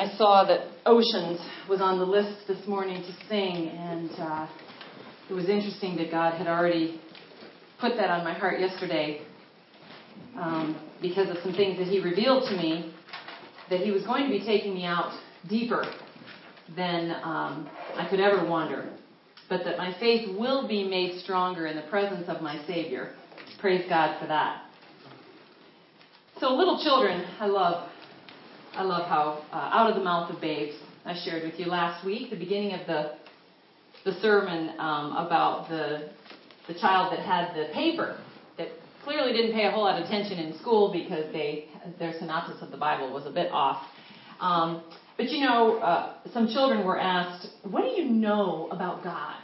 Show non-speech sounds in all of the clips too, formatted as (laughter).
I saw that Oceans was on the list this morning to sing, and uh, it was interesting that God had already put that on my heart yesterday um, because of some things that He revealed to me that He was going to be taking me out deeper than um, I could ever wander, but that my faith will be made stronger in the presence of my Savior. Praise God for that. So, little children, I love I love how uh, out of the mouth of babes. I shared with you last week the beginning of the the sermon um, about the the child that had the paper that clearly didn't pay a whole lot of attention in school because they their synopsis of the Bible was a bit off. Um, but you know, uh, some children were asked, "What do you know about God?"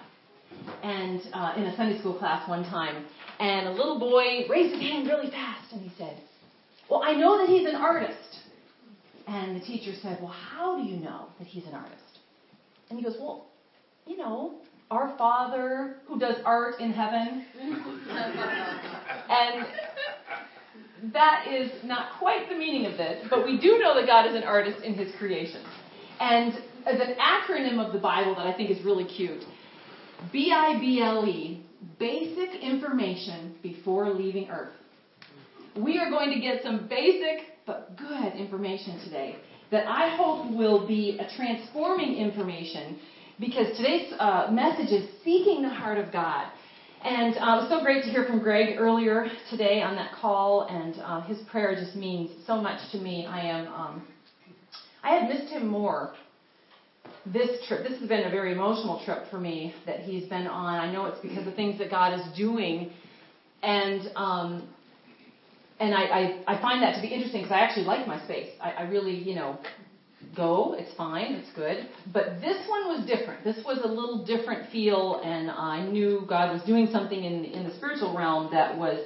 And uh, in a Sunday school class one time, and a little boy raised his hand really fast and he said, "Well, I know that he's an artist." And the teacher said, Well, how do you know that he's an artist? And he goes, Well, you know, our Father who does art in heaven. (laughs) and that is not quite the meaning of this, but we do know that God is an artist in his creation. And as an acronym of the Bible that I think is really cute, B I B L E, basic information before leaving Earth. We are going to get some basic but good information today that I hope will be a transforming information because today's uh, message is seeking the heart of God. And uh, it was so great to hear from Greg earlier today on that call, and uh, his prayer just means so much to me. I am, um, I have missed him more this trip. This has been a very emotional trip for me that he's been on. I know it's because of things that God is doing, and um, and I, I, I find that to be interesting because I actually like my space. I, I really, you know, go, it's fine, it's good. But this one was different. This was a little different feel, and I knew God was doing something in, in the spiritual realm that was,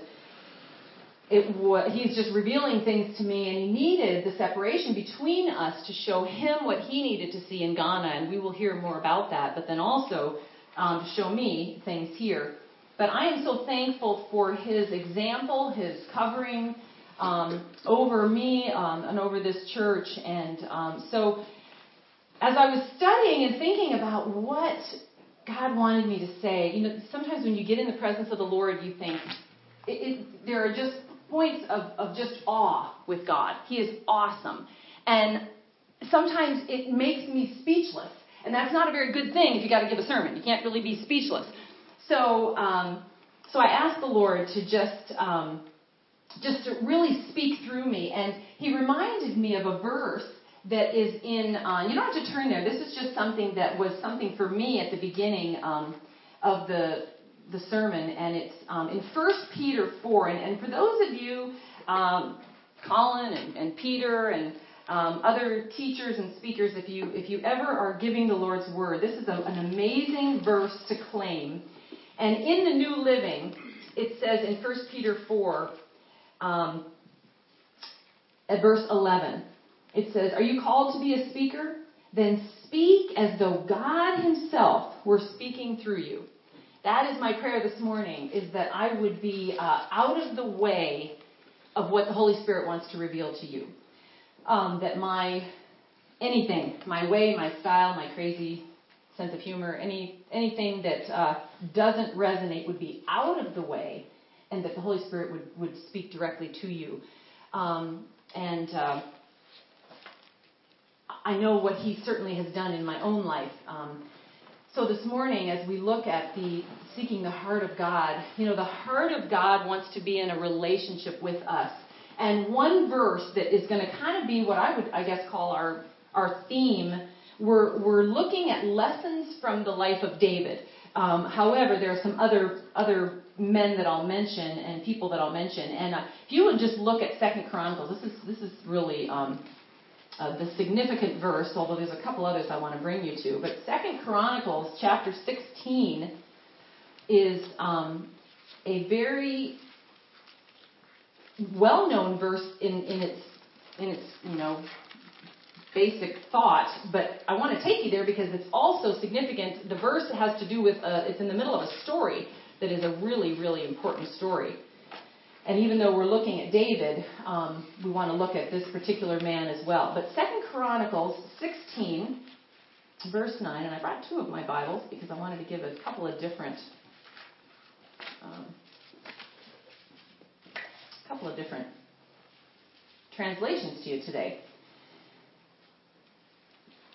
it was, he's just revealing things to me, and he needed the separation between us to show him what he needed to see in Ghana, and we will hear more about that, but then also um, to show me things here. But I am so thankful for his example, his covering um, over me um, and over this church. And um, so, as I was studying and thinking about what God wanted me to say, you know, sometimes when you get in the presence of the Lord, you think it, it, there are just points of, of just awe with God. He is awesome. And sometimes it makes me speechless. And that's not a very good thing if you got to give a sermon. You can't really be speechless. So, um, so I asked the Lord to just, um, just to really speak through me, and He reminded me of a verse that is in. Uh, you don't have to turn there. This is just something that was something for me at the beginning um, of the the sermon, and it's um, in First Peter four. And, and for those of you, um, Colin and, and Peter and um, other teachers and speakers, if you if you ever are giving the Lord's word, this is a, an amazing verse to claim and in the New Living, it says in 1 Peter 4, um, at verse 11, it says, Are you called to be a speaker? Then speak as though God Himself were speaking through you. That is my prayer this morning, is that I would be uh, out of the way of what the Holy Spirit wants to reveal to you. Um, that my anything, my way, my style, my crazy sense of humor, any anything that uh, doesn't resonate would be out of the way, and that the Holy Spirit would would speak directly to you. Um, and uh, I know what He certainly has done in my own life. Um, so this morning, as we look at the seeking the heart of God, you know, the heart of God wants to be in a relationship with us. And one verse that is going to kind of be what I would, I guess, call our our theme we're, we're looking at lessons from the life of David. Um, however, there are some other other men that I'll mention and people that I'll mention. And uh, if you would just look at Second Chronicles, this is this is really um, uh, the significant verse. Although there's a couple others I want to bring you to, but Second Chronicles chapter 16 is um, a very well-known verse in, in its in its you know basic thought, but I want to take you there because it's also significant. The verse has to do with, uh, it's in the middle of a story that is a really, really important story. And even though we're looking at David, um, we want to look at this particular man as well. But Second Chronicles 16, verse 9, and I brought two of my Bibles because I wanted to give a couple of different. Um, couple of different translations to you today.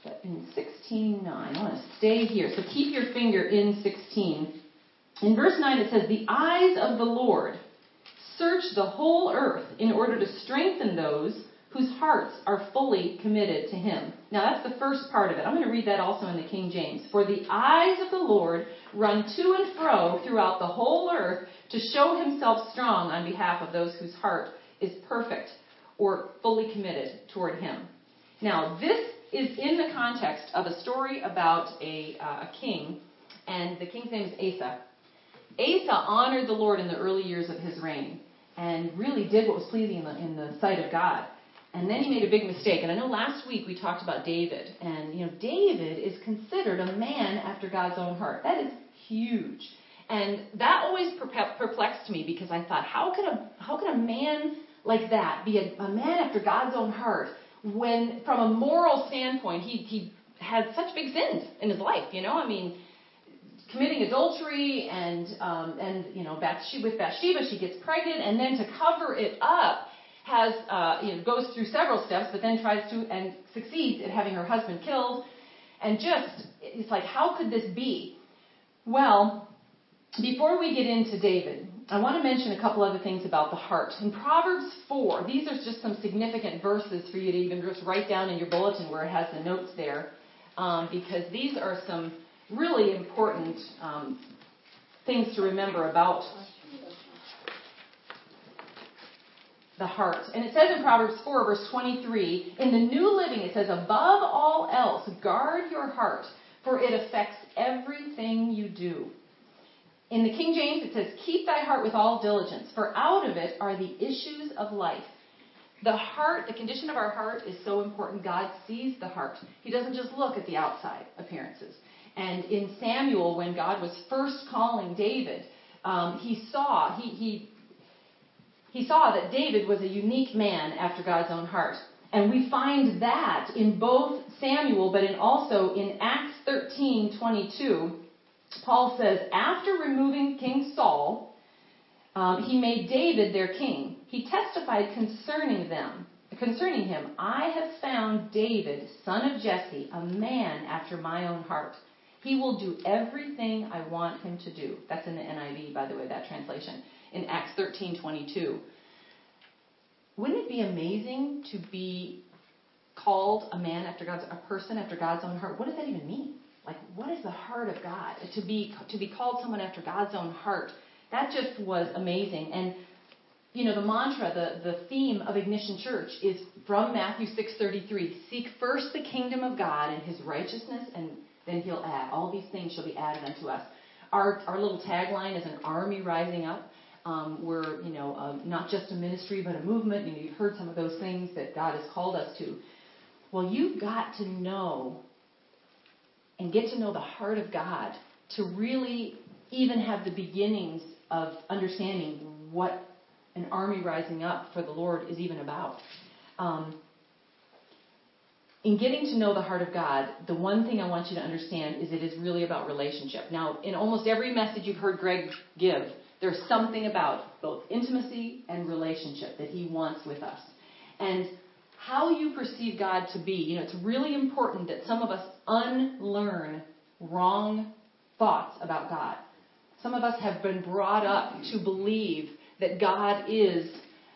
But in 16:9, I want to stay here. So keep your finger in 16. In verse 9 it says, "The eyes of the Lord search the whole earth in order to strengthen those whose hearts are fully committed to him." Now that's the first part of it. I'm going to read that also in the King James. "For the eyes of the Lord run to and fro throughout the whole earth to show himself strong on behalf of those whose heart is perfect or fully committed toward him." Now, this is in the context of a story about a, uh, a king, and the king's name is Asa. Asa honored the Lord in the early years of his reign and really did what was pleasing in the, in the sight of God. And then he made a big mistake. And I know last week we talked about David, and you know David is considered a man after God's own heart. That is huge. And that always perplexed me because I thought, how could a how could a man like that be a, a man after God's own heart when, from a moral standpoint, he he had such big sins in his life? You know, I mean, committing adultery and um, and you know Bathsheba, with Bathsheba, she gets pregnant, and then to cover it up, has uh, you know goes through several steps, but then tries to and succeeds at having her husband killed, and just it's like how could this be? Well, before we get into David, I want to mention a couple other things about the heart. In Proverbs 4, these are just some significant verses for you to even just write down in your bulletin where it has the notes there, um, because these are some really important um, things to remember about the heart. And it says in Proverbs 4, verse 23, in the New Living, it says, Above all else, guard your heart, for it affects everything you do. In the King James, it says, Keep thy heart with all diligence, for out of it are the issues of life. The heart, the condition of our heart is so important. God sees the heart. He doesn't just look at the outside appearances. And in Samuel, when God was first calling David, um, he saw he, he he saw that David was a unique man after God's own heart. And we find that in both Samuel, but in also in Acts 13:22 Paul says, after removing King Saul, um, he made David their king. He testified concerning them, concerning him, I have found David, son of Jesse, a man after my own heart. He will do everything I want him to do. That's in the NIV, by the way, that translation. In Acts 13:22. Wouldn't it be amazing to be called a man after God's a person after God's own heart? What does that even mean? Like what is the heart of God? To be to be called someone after God's own heart. That just was amazing. And you know, the mantra, the, the theme of Ignition Church is from Matthew 6:33. Seek first the kingdom of God and his righteousness, and then he'll add. All these things shall be added unto us. Our, our little tagline is an army rising up. Um, we're, you know, uh, not just a ministry, but a movement. You know, you've heard some of those things that God has called us to. Well, you've got to know and get to know the heart of God to really even have the beginnings of understanding what an army rising up for the Lord is even about. Um, in getting to know the heart of God, the one thing I want you to understand is it is really about relationship. Now, in almost every message you've heard Greg give, there's something about both intimacy and relationship that he wants with us. And how you perceive God to be. You know, it's really important that some of us unlearn wrong thoughts about God. Some of us have been brought up to believe that God is,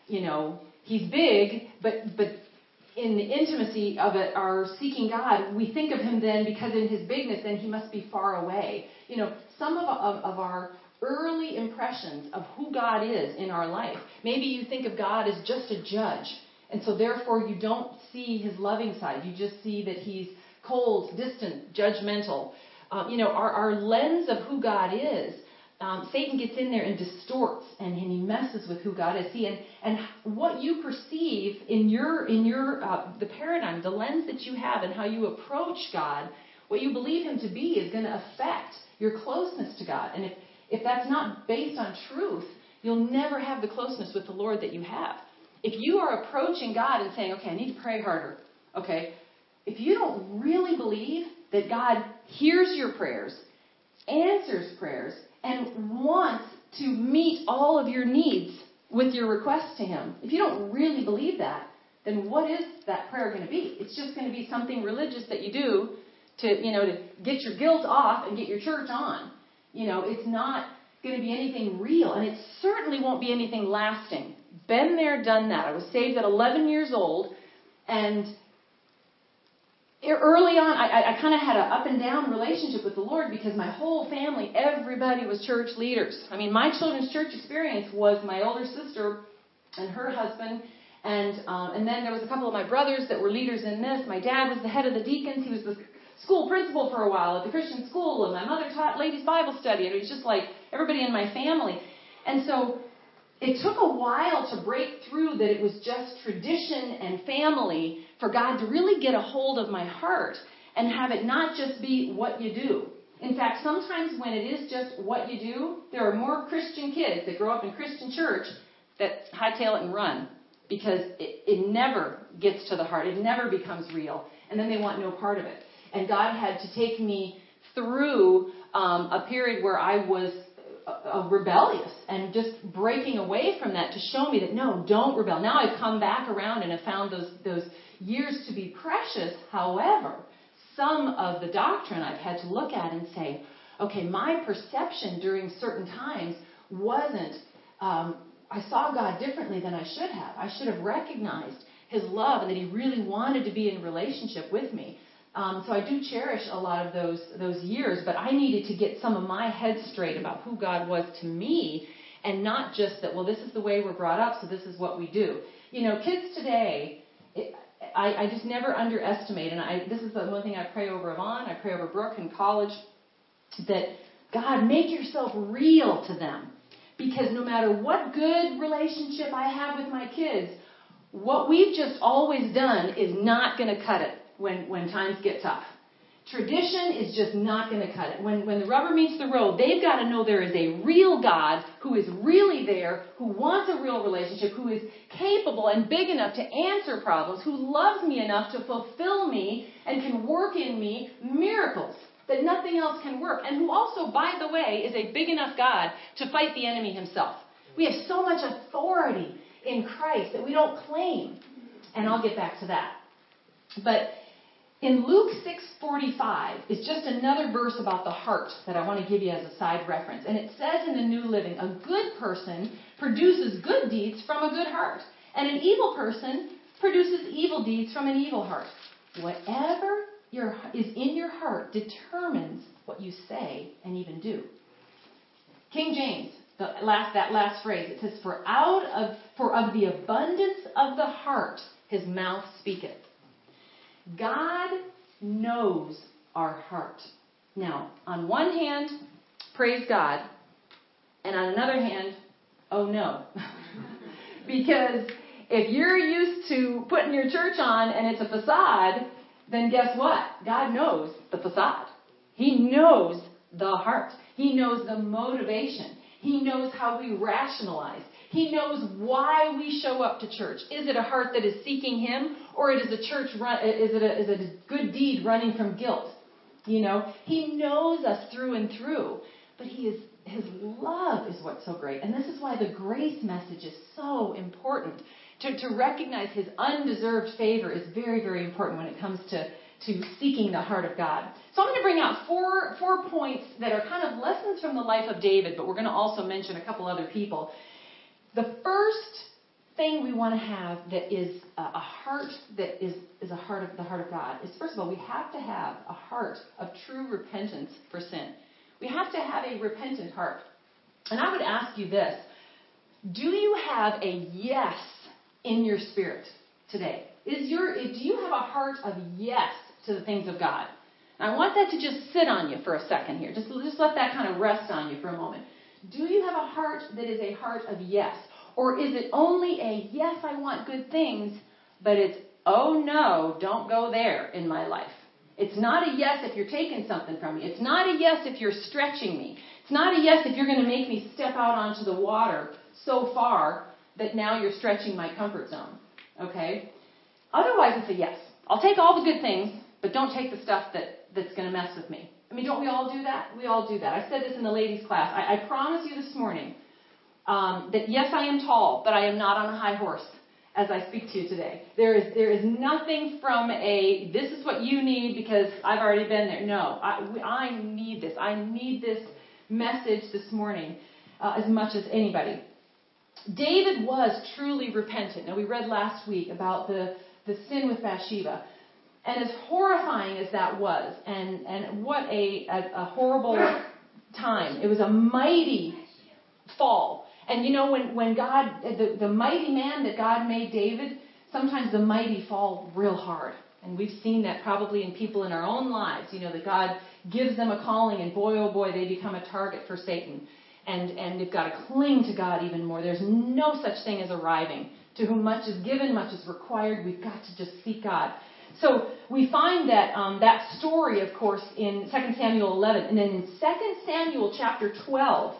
you know, He's big, but but in the intimacy of it, our seeking God, we think of Him then because in His bigness, then He must be far away. You know, some of, of, of our early impressions of who God is in our life. Maybe you think of God as just a judge and so therefore you don't see his loving side. You just see that he's cold, distant, judgmental. Um, you know, our, our lens of who God is, um, Satan gets in there and distorts and, and he messes with who God is. See, and, and what you perceive in your in your uh, the paradigm, the lens that you have, and how you approach God, what you believe Him to be is going to affect your closeness to God. And if if that's not based on truth, you'll never have the closeness with the Lord that you have. If you are approaching God and saying, okay, I need to pray harder, okay, if you don't really believe that God hears your prayers, answers prayers, and wants to meet all of your needs with your request to Him, if you don't really believe that, then what is that prayer going to be? It's just going to be something religious that you do to, you know, to get your guilt off and get your church on. You know, it's not going to be anything real, and it certainly won't be anything lasting. Been there, done that. I was saved at 11 years old, and early on, I, I kind of had an up and down relationship with the Lord because my whole family, everybody was church leaders. I mean, my children's church experience was my older sister and her husband, and um, and then there was a couple of my brothers that were leaders in this. My dad was the head of the deacons. He was the school principal for a while at the Christian school, and my mother taught ladies Bible study. And it was just like everybody in my family, and so it took a while to break through that it was just tradition and family for God to really get a hold of my heart and have it not just be what you do. In fact, sometimes when it is just what you do, there are more Christian kids that grow up in Christian church that hightail it and run because it, it never gets to the heart. It never becomes real. And then they want no part of it. And God had to take me through um, a period where I was uh, rebellious and just breaking away from that to show me that no, don't rebel. Now I've come back around and have found those those years to be precious. However, some of the doctrine I've had to look at and say, okay, my perception during certain times wasn't. Um, I saw God differently than I should have. I should have recognized His love and that He really wanted to be in relationship with me. Um, so I do cherish a lot of those those years, but I needed to get some of my head straight about who God was to me, and not just that. Well, this is the way we're brought up, so this is what we do. You know, kids today, it, I, I just never underestimate, and I this is the one thing I pray over Yvonne, I pray over Brooke in college, that God make yourself real to them, because no matter what good relationship I have with my kids, what we've just always done is not going to cut it when, when times get tough. Tradition is just not going to cut it. When, when the rubber meets the road, they've got to know there is a real God who is really there, who wants a real relationship, who is capable and big enough to answer problems, who loves me enough to fulfill me and can work in me miracles that nothing else can work, and who also, by the way, is a big enough God to fight the enemy himself. We have so much authority in Christ that we don't claim. And I'll get back to that. But in Luke 6:45 is just another verse about the heart that I want to give you as a side reference. And it says in the New Living, a good person produces good deeds from a good heart, and an evil person produces evil deeds from an evil heart. Whatever your, is in your heart determines what you say and even do. King James, the last, that last phrase, it says, "For out of for of the abundance of the heart his mouth speaketh." God knows our heart. Now, on one hand, praise God, and on another hand, oh no. (laughs) because if you're used to putting your church on and it's a facade, then guess what? God knows the facade. He knows the heart. He knows the motivation. He knows how we rationalize. He knows why we show up to church. Is it a heart that is seeking Him, or it is a church run? Is it a, is it a good deed running from guilt? You know, He knows us through and through, but He is His love is what's so great, and this is why the grace message is so important. To, to recognize His undeserved favor is very, very important when it comes to to seeking the heart of God. So I'm going to bring out four four points that are kind of lessons from the life of David, but we're going to also mention a couple other people the first thing we want to have that is a heart that is, is a heart of the heart of God is first of all, we have to have a heart of true repentance for sin. We have to have a repentant heart. And I would ask you this do you have a yes in your spirit today? Is your do you have a heart of yes to the things of God? And I want that to just sit on you for a second here. Just, just let that kind of rest on you for a moment. Do you have a heart that is a heart of yes? Or is it only a yes, I want good things, but it's oh no, don't go there in my life? It's not a yes if you're taking something from me. It's not a yes if you're stretching me. It's not a yes if you're going to make me step out onto the water so far that now you're stretching my comfort zone. Okay? Otherwise, it's a yes. I'll take all the good things, but don't take the stuff that, that's going to mess with me. I mean, don't we all do that? We all do that. I said this in the ladies' class. I, I promise you this morning um, that yes, I am tall, but I am not on a high horse as I speak to you today. There is there is nothing from a this is what you need because I've already been there. No, I, I need this. I need this message this morning uh, as much as anybody. David was truly repentant. Now we read last week about the the sin with Bathsheba. And as horrifying as that was, and, and what a, a, a horrible time. It was a mighty fall. And you know, when, when God, the, the mighty man that God made David, sometimes the mighty fall real hard. And we've seen that probably in people in our own lives, you know, that God gives them a calling and boy, oh boy, they become a target for Satan. And, and they've got to cling to God even more. There's no such thing as arriving. To whom much is given, much is required. We've got to just seek God. So we find that um, that story, of course, in 2 Samuel 11, and then in 2 Samuel chapter 12,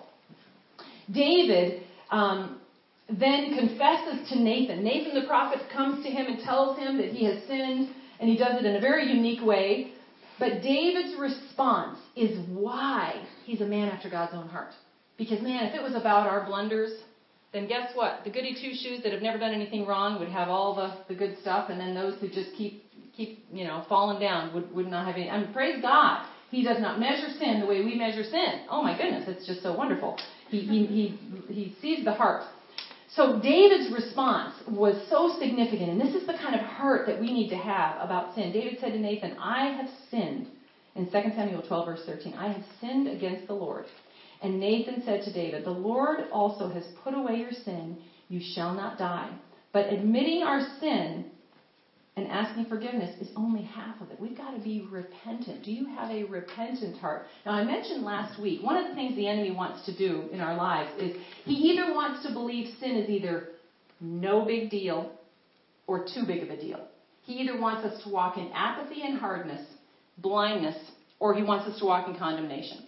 David um, then confesses to Nathan. Nathan the prophet comes to him and tells him that he has sinned, and he does it in a very unique way. But David's response is why he's a man after God's own heart. Because, man, if it was about our blunders, then guess what? The goody two shoes that have never done anything wrong would have all the, the good stuff, and then those who just keep keep you know falling down would, would not have any. I mean, praise God, He does not measure sin the way we measure sin. Oh my goodness, it's just so wonderful. He he he, he sees the heart. So David's response was so significant, and this is the kind of heart that we need to have about sin. David said to Nathan, "I have sinned." In 2 Samuel 12, verse 13, I have sinned against the Lord. And Nathan said to David, The Lord also has put away your sin. You shall not die. But admitting our sin and asking forgiveness is only half of it. We've got to be repentant. Do you have a repentant heart? Now, I mentioned last week, one of the things the enemy wants to do in our lives is he either wants to believe sin is either no big deal or too big of a deal. He either wants us to walk in apathy and hardness, blindness, or he wants us to walk in condemnation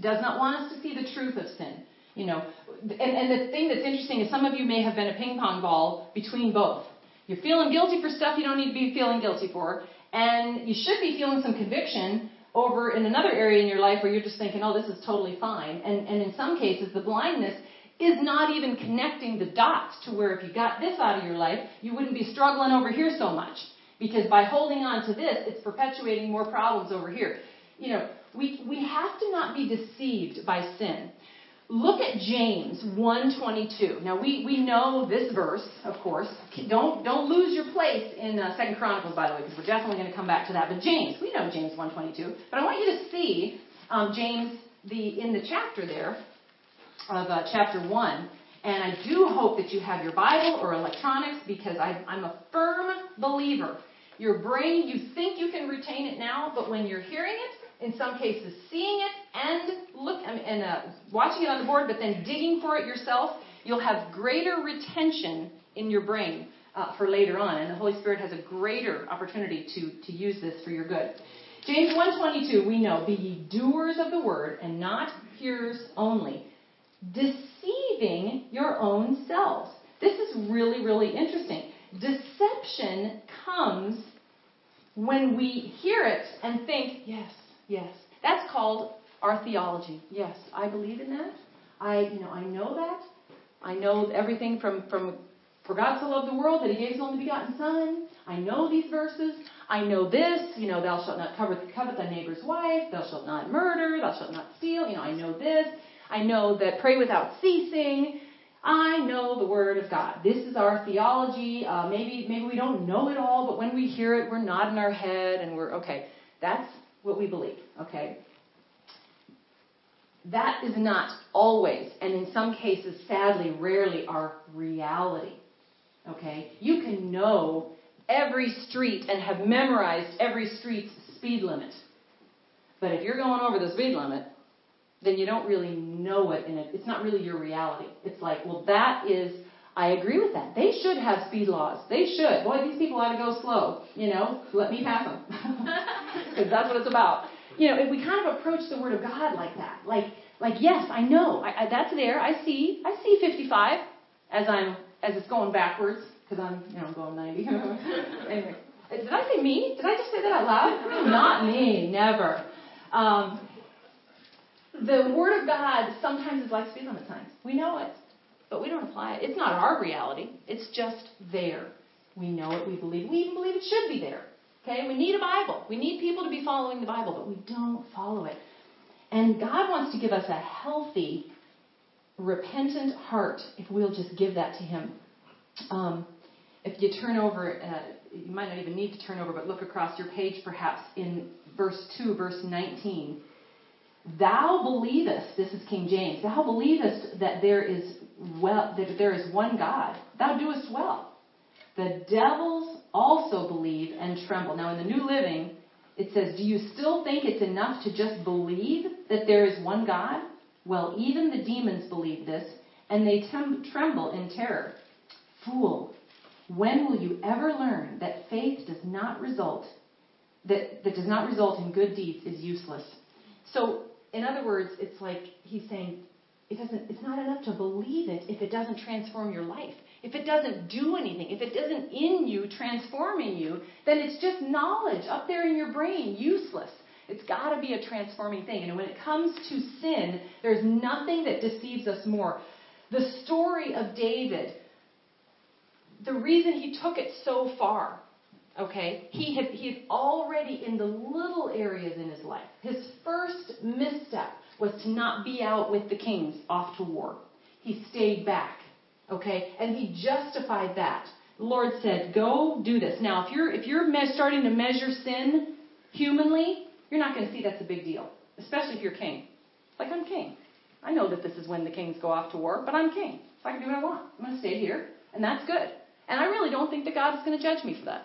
does not want us to see the truth of sin. You know, and, and the thing that's interesting is some of you may have been a ping pong ball between both. You're feeling guilty for stuff you don't need to be feeling guilty for, and you should be feeling some conviction over in another area in your life where you're just thinking, oh, this is totally fine. And, and in some cases, the blindness is not even connecting the dots to where if you got this out of your life, you wouldn't be struggling over here so much. Because by holding on to this, it's perpetuating more problems over here. You know, we, we have to not be deceived by sin. Look at James 1:22. Now we, we know this verse, of course. Don't don't lose your place in uh, Second Chronicles, by the way, because we're definitely going to come back to that. But James, we know James 1:22. But I want you to see um, James the in the chapter there of uh, chapter one. And I do hope that you have your Bible or electronics because I, I'm a firm believer. Your brain, you think you can retain it now, but when you're hearing it, in some cases seeing it and look and uh, watching it on the board, but then digging for it yourself, you'll have greater retention in your brain uh, for later on, and the Holy Spirit has a greater opportunity to to use this for your good. James 1:22, we know, be ye doers of the word and not hearers only, deceiving your own selves. This is really really interesting. Deception comes when we hear it and think, yes, Yes. That's called our theology. Yes, I believe in that. I, you know, I know that. I know everything from, from for God so loved the world that he gave his only begotten Son. I know these verses. I know this. You know, thou shalt not covet, covet thy neighbor's wife. Thou shalt not murder. Thou shalt not steal. You know, I know this. I know that pray without ceasing. I know the Word of God. This is our theology. Uh, maybe maybe we don't know it all, but when we hear it, we're nodding our head and we're okay. That's what we believe, okay? That is not always, and in some cases, sadly, rarely, our reality. Okay? You can know every street and have memorized every street's speed limit. But if you're going over the speed limit, then you don't really know it, and it, it's not really your reality. It's like, well, that is I agree with that. They should have speed laws. They should. Boy, these people ought to go slow. You know, let me pass them. Because (laughs) that's what it's about. You know, if we kind of approach the Word of God like that, like, Like, yes, I know. I, I, that's there. I see. I see 55 as I'm as it's going backwards because I'm you know going 90. (laughs) anyway, did I say me? Did I just say that out loud? Not me. Never. Um, the Word of God sometimes is like speed limit signs. We know it, but we don't apply it. It's not our reality. It's just there. We know it. We believe. We even believe it should be there. Okay? We need a Bible. We need people to be following the Bible, but we don't follow it. And God wants to give us a healthy, repentant heart if we'll just give that to Him. Um, if you turn over, uh, you might not even need to turn over, but look across your page perhaps in verse 2, verse 19. Thou believest, this is King James, thou believest that there is well that there is one God. Thou doest well. The devils also believe and tremble. Now in the New Living, it says, Do you still think it's enough to just believe that there is one God? Well, even the demons believe this, and they tem- tremble in terror. Fool, when will you ever learn that faith does not result that, that does not result in good deeds is useless? So, in other words, it's like he's saying, it doesn't, it's not enough to believe it if it doesn't transform your life. If it doesn't do anything, if it doesn't in you, transforming you, then it's just knowledge up there in your brain, useless. It's got to be a transforming thing. And when it comes to sin, there's nothing that deceives us more. The story of David, the reason he took it so far, okay, he had, he had already in the little areas in his life, his first misstep was to not be out with the kings off to war. He stayed back. Okay? And he justified that. The Lord said, "Go do this." Now, if you're if you're starting to measure sin humanly, you're not going to see that's a big deal, especially if you're king. Like I'm king. I know that this is when the kings go off to war, but I'm king, so I can do what I want. I'm going to stay here, and that's good. And I really don't think that God is going to judge me for that.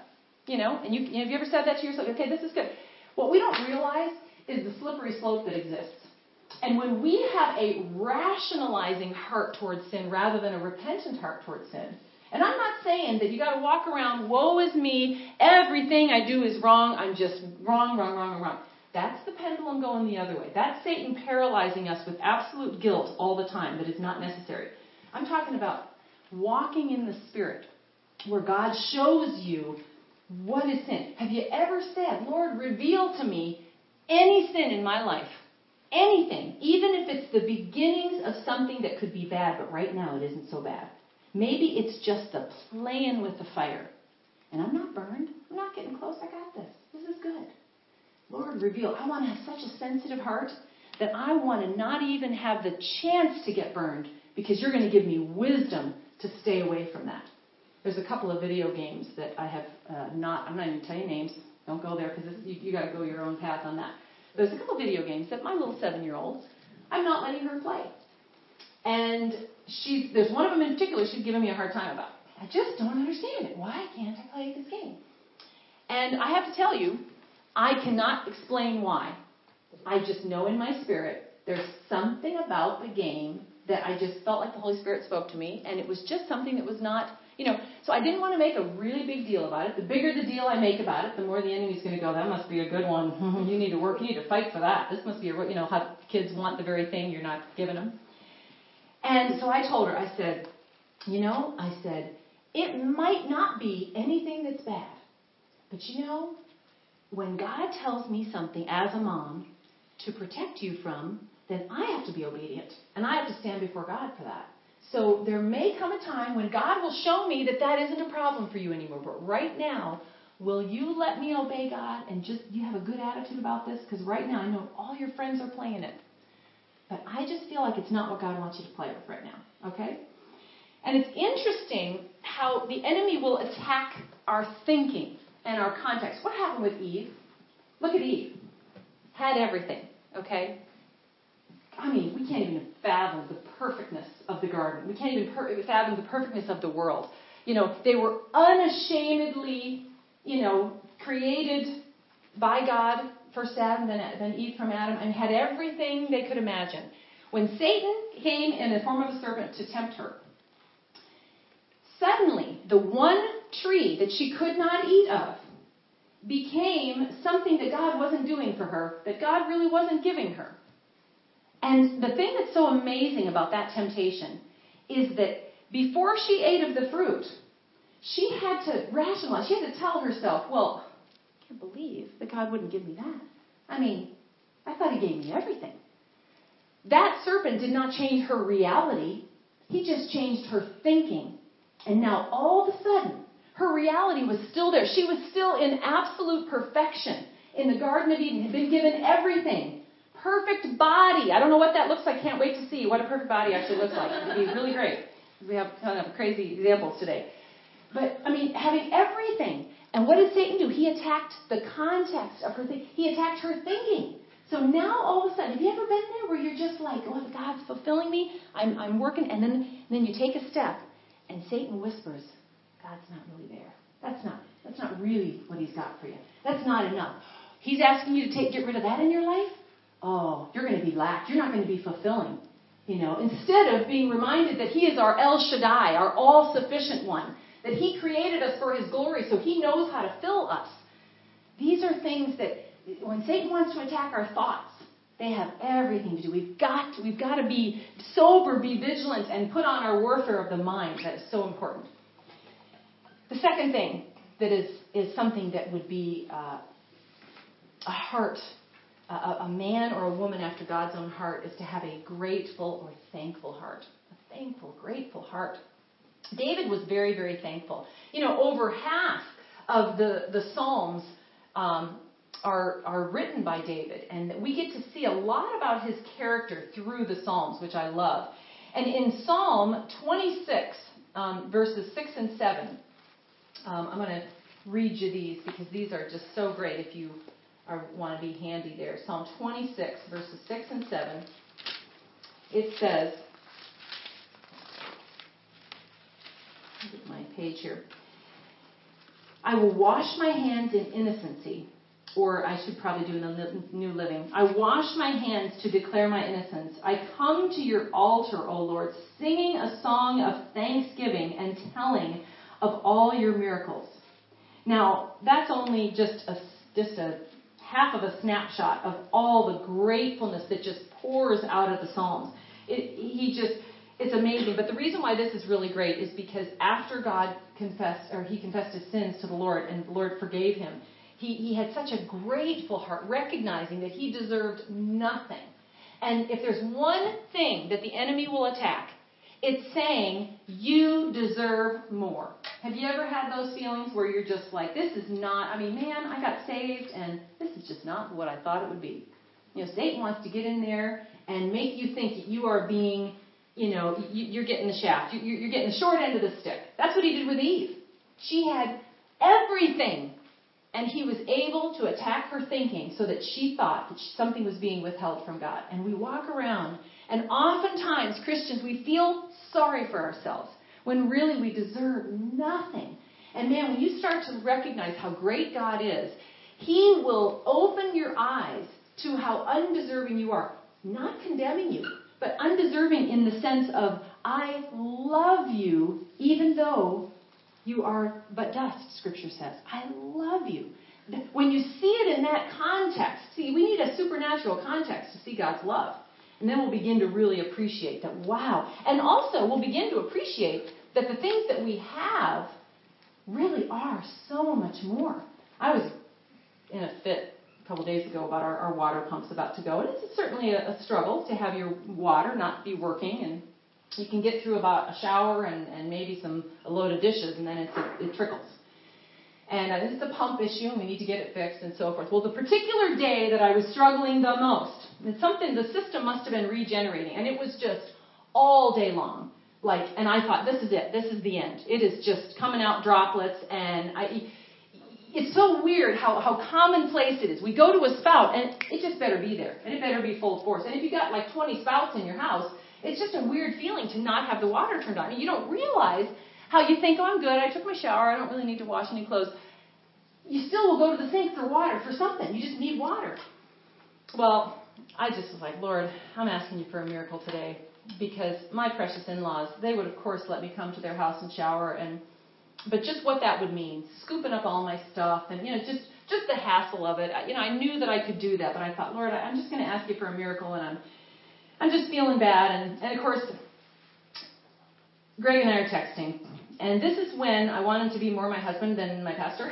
You know, and you have you ever said that to yourself? Okay, this is good. What we don't realize is the slippery slope that exists. And when we have a rationalizing heart towards sin rather than a repentant heart towards sin, and I'm not saying that you got to walk around, woe is me, everything I do is wrong, I'm just wrong, wrong, wrong, wrong. That's the pendulum going the other way. That's Satan paralyzing us with absolute guilt all the time that is not necessary. I'm talking about walking in the Spirit, where God shows you what is sin. Have you ever said, Lord, reveal to me any sin in my life? Anything, even if it's the beginnings of something that could be bad, but right now it isn't so bad. Maybe it's just the playing with the fire. And I'm not burned. I'm not getting close. I got this. This is good. Lord, reveal. I want to have such a sensitive heart that I want to not even have the chance to get burned because you're going to give me wisdom to stay away from that. There's a couple of video games that I have uh, not, I'm not even telling you names. Don't go there because you, you got to go your own path on that. There's a couple video games that my little seven year olds, I'm not letting her play. And she's, there's one of them in particular she's giving me a hard time about. I just don't understand it. Why can't I play this game? And I have to tell you, I cannot explain why. I just know in my spirit there's something about the game that I just felt like the Holy Spirit spoke to me, and it was just something that was not you know, so I didn't want to make a really big deal about it. The bigger the deal I make about it, the more the enemy's going to go, that must be a good one. you need to work, you need to fight for that. This must be, a, you know, how kids want the very thing you're not giving them. And so I told her, I said, you know, I said, it might not be anything that's bad. But you know, when God tells me something as a mom to protect you from, then I have to be obedient. And I have to stand before God for that. So there may come a time when God will show me that that isn't a problem for you anymore. But right now, will you let me obey God and just you have a good attitude about this? Because right now I know all your friends are playing it. But I just feel like it's not what God wants you to play with right now. Okay? And it's interesting how the enemy will attack our thinking and our context. What happened with Eve? Look at Eve. Had everything. Okay? I mean, we can't even fathom the perfectness of the garden. We can't even per- fathom the perfectness of the world. You know, they were unashamedly, you know, created by God, first Adam, then, then Eve from Adam, and had everything they could imagine. When Satan came in the form of a serpent to tempt her, suddenly the one tree that she could not eat of became something that God wasn't doing for her, that God really wasn't giving her. And the thing that's so amazing about that temptation is that before she ate of the fruit, she had to rationalize, she had to tell herself, well, I can't believe that God wouldn't give me that. I mean, I thought He gave me everything. That serpent did not change her reality, he just changed her thinking. And now all of a sudden, her reality was still there. She was still in absolute perfection in the Garden of Eden, had been given everything. Perfect body. I don't know what that looks like. Can't wait to see what a perfect body actually looks like. It'd be really great. We have kind of crazy examples today. But, I mean, having everything. And what did Satan do? He attacked the context of her. He attacked her thinking. So now all of a sudden, have you ever been there where you're just like, oh, God's fulfilling me? I'm, I'm working. And then, and then you take a step and Satan whispers, God's not really there. That's not, that's not really what he's got for you. That's not enough. He's asking you to take, get rid of that in your life? Oh, you're going to be lacked. You're not going to be fulfilling. You know, instead of being reminded that He is our El Shaddai, our all sufficient one, that He created us for His glory, so He knows how to fill us. These are things that, when Satan wants to attack our thoughts, they have everything to do. We've got to, we've got to be sober, be vigilant, and put on our warfare of the mind. That is so important. The second thing that is, is something that would be uh, a heart, a, a man or a woman after God's own heart, is to have a grateful or thankful heart. A thankful, grateful heart. David was very, very thankful. You know, over half of the, the Psalms um, are, are written by David, and we get to see a lot about his character through the Psalms, which I love. And in Psalm 26, um, verses 6 and 7, um, I'm going to read you these because these are just so great if you are, want to be handy there. Psalm 26, verses 6 and 7. It says, my page here. I will wash my hands in innocency, or I should probably do in the New Living. I wash my hands to declare my innocence. I come to your altar, O Lord, singing a song of thanksgiving and telling of all your miracles. Now, that's only just a, just a half of a snapshot of all the gratefulness that just pours out of the Psalms. It, he just, it's amazing. But the reason why this is really great is because after God confessed, or he confessed his sins to the Lord, and the Lord forgave him, he, he had such a grateful heart, recognizing that he deserved nothing. And if there's one thing that the enemy will attack, it's saying, you deserve more. Have you ever had those feelings where you're just like, this is not, I mean, man, I got saved and this is just not what I thought it would be. You know, Satan wants to get in there and make you think that you are being, you know, you're getting the shaft. You're getting the short end of the stick. That's what he did with Eve. She had everything and he was able to attack her thinking so that she thought that something was being withheld from God. And we walk around, and oftentimes, Christians, we feel sorry for ourselves when really we deserve nothing. And man, when you start to recognize how great God is, He will open your eyes to how undeserving you are. Not condemning you, but undeserving in the sense of, I love you even though you are but dust, Scripture says. I love you. When you see it in that context, see, we need a supernatural context to see God's love. And then we'll begin to really appreciate that, wow. And also, we'll begin to appreciate that the things that we have really are so much more. I was in a fit a couple days ago about our, our water pumps about to go, and it's certainly a, a struggle to have your water not be working and you can get through about a shower and, and maybe some a load of dishes, and then it's a, it trickles. And uh, this is a pump issue, and we need to get it fixed, and so forth. Well, the particular day that I was struggling the most, it's something the system must have been regenerating, and it was just all day long. Like, and I thought, this is it. This is the end. It is just coming out droplets, and I. It's so weird how, how commonplace it is. We go to a spout, and it just better be there, and it better be full force. And if you got like 20 spouts in your house, it's just a weird feeling to not have the water turned on. You don't realize how you think, oh, I'm good. I took my shower. I don't really need to wash any clothes. You still will go to the sink for water, for something. You just need water. Well, I just was like, Lord, I'm asking you for a miracle today because my precious in-laws, they would of course let me come to their house and shower and but just what that would mean, scooping up all my stuff and you know just just the hassle of it. You know, I knew that I could do that, but I thought, Lord, I'm just going to ask you for a miracle and I'm I'm just feeling bad. And, and of course, Greg and I are texting. And this is when I wanted to be more my husband than my pastor.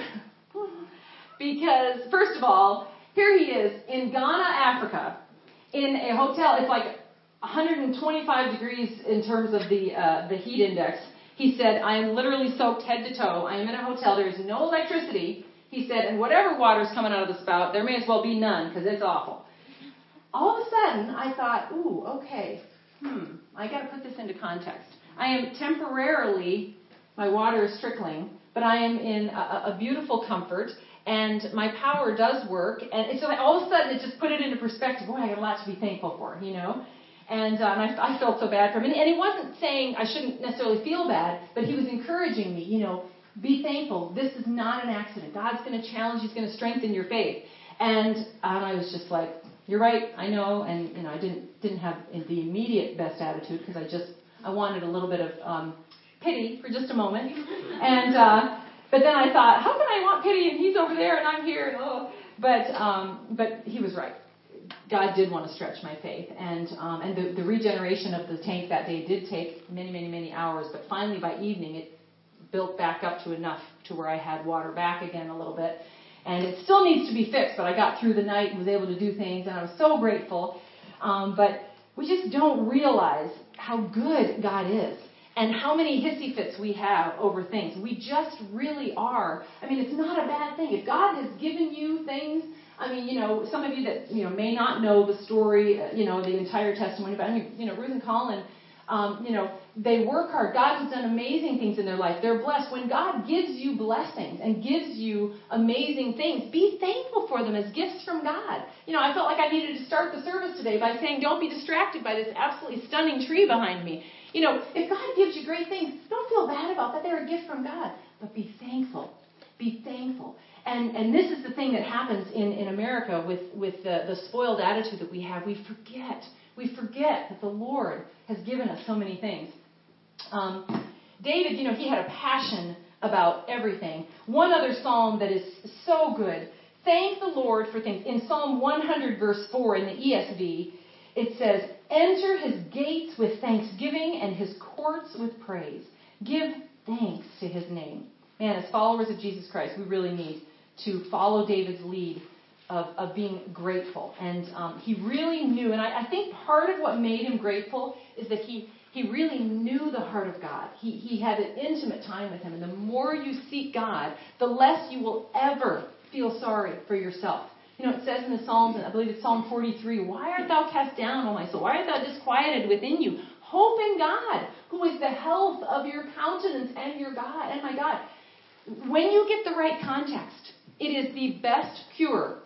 (laughs) because, first of all, here he is in Ghana, Africa, in a hotel. It's like 125 degrees in terms of the uh, the heat index. He said, I am literally soaked head to toe. I am in a hotel. There is no electricity. He said, and whatever water is coming out of the spout, there may as well be none because it's awful. All of a sudden, I thought, ooh, okay, hmm, I got to put this into context. I am temporarily, my water is trickling, but I am in a, a beautiful comfort and my power does work. And so all of a sudden, it just put it into perspective. Boy, I got a lot to be thankful for, you know. And um, I, I felt so bad for him. And, and he wasn't saying I shouldn't necessarily feel bad, but he was encouraging me, you know, be thankful. This is not an accident. God's going to challenge, He's going to strengthen your faith. And, and I was just like, you're right, I know. And, you know, I didn't, didn't have the immediate best attitude because I just, I wanted a little bit of um, pity for just a moment. And, uh, but then I thought, how can I want pity and he's over there and I'm here and oh. But, um, but he was right. God did want to stretch my faith, and um, and the, the regeneration of the tank that day did take many, many, many hours. But finally, by evening, it built back up to enough to where I had water back again a little bit. And it still needs to be fixed, but I got through the night and was able to do things, and I was so grateful. Um, but we just don't realize how good God is and how many hissy fits we have over things. We just really are. I mean, it's not a bad thing. If God has given you things I mean, you know, some of you that you know may not know the story, you know, the entire testimony, but I mean, you know, Ruth and Colin, um, you know, they work hard. God has done amazing things in their life. They're blessed. When God gives you blessings and gives you amazing things, be thankful for them as gifts from God. You know, I felt like I needed to start the service today by saying, don't be distracted by this absolutely stunning tree behind me. You know, if God gives you great things, don't feel bad about that. They're a gift from God. But be thankful. Be thankful. And, and this is the thing that happens in, in America with, with the, the spoiled attitude that we have. We forget. We forget that the Lord has given us so many things. Um, David, you know, he had a passion about everything. One other psalm that is so good. Thank the Lord for things. In Psalm 100, verse 4 in the ESV, it says, Enter his gates with thanksgiving and his courts with praise. Give thanks to his name. Man, as followers of Jesus Christ, we really need to follow David's lead of, of being grateful. And um, he really knew, and I, I think part of what made him grateful is that he, he really knew the heart of God. He, he had an intimate time with him. And the more you seek God, the less you will ever feel sorry for yourself. You know, it says in the Psalms, and I believe it's Psalm 43, Why art thou cast down, O my soul? Why art thou disquieted within you? Hope in God, who is the health of your countenance and your God, and my God. When you get the right context, it is the best cure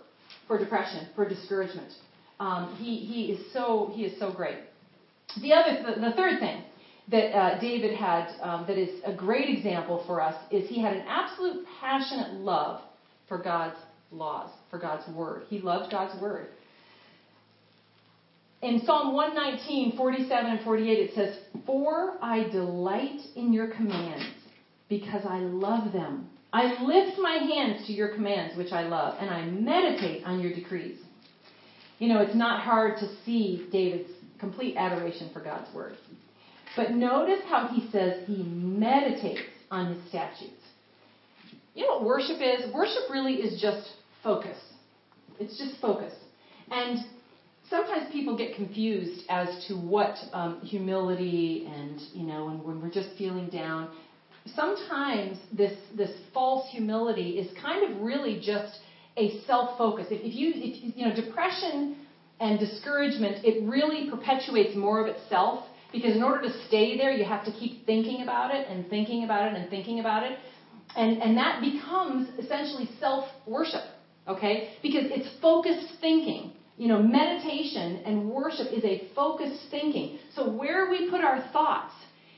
for depression, for discouragement. Um, he, he is so he is so great. The other the, the third thing that uh, David had um, that is a great example for us is he had an absolute passionate love for God's laws, for God's word. He loved God's word. In Psalm 119, 47 and 48, it says, For I delight in your commands because I love them. I lift my hands to your commands, which I love, and I meditate on your decrees. You know, it's not hard to see David's complete adoration for God's word. But notice how he says he meditates on his statutes. You know what worship is? Worship really is just focus. It's just focus. And sometimes people get confused as to what um, humility and, you know, when, when we're just feeling down sometimes this this false humility is kind of really just a self focus. If, if you if you know depression and discouragement, it really perpetuates more of itself because in order to stay there, you have to keep thinking about it and thinking about it and thinking about it, and and that becomes essentially self worship. Okay, because it's focused thinking. You know, meditation and worship is a focused thinking. So where we put our thoughts